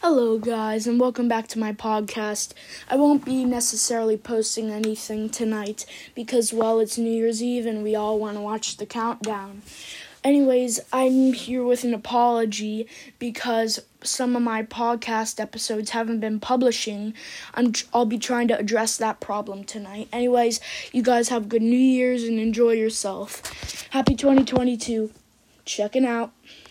Hello, guys, and welcome back to my podcast. I won't be necessarily posting anything tonight because, well, it's New Year's Eve and we all want to watch the countdown. Anyways, I'm here with an apology because some of my podcast episodes haven't been publishing. I'm I'll be trying to address that problem tonight. Anyways, you guys have good New Year's and enjoy yourself. Happy 2022. Checking out.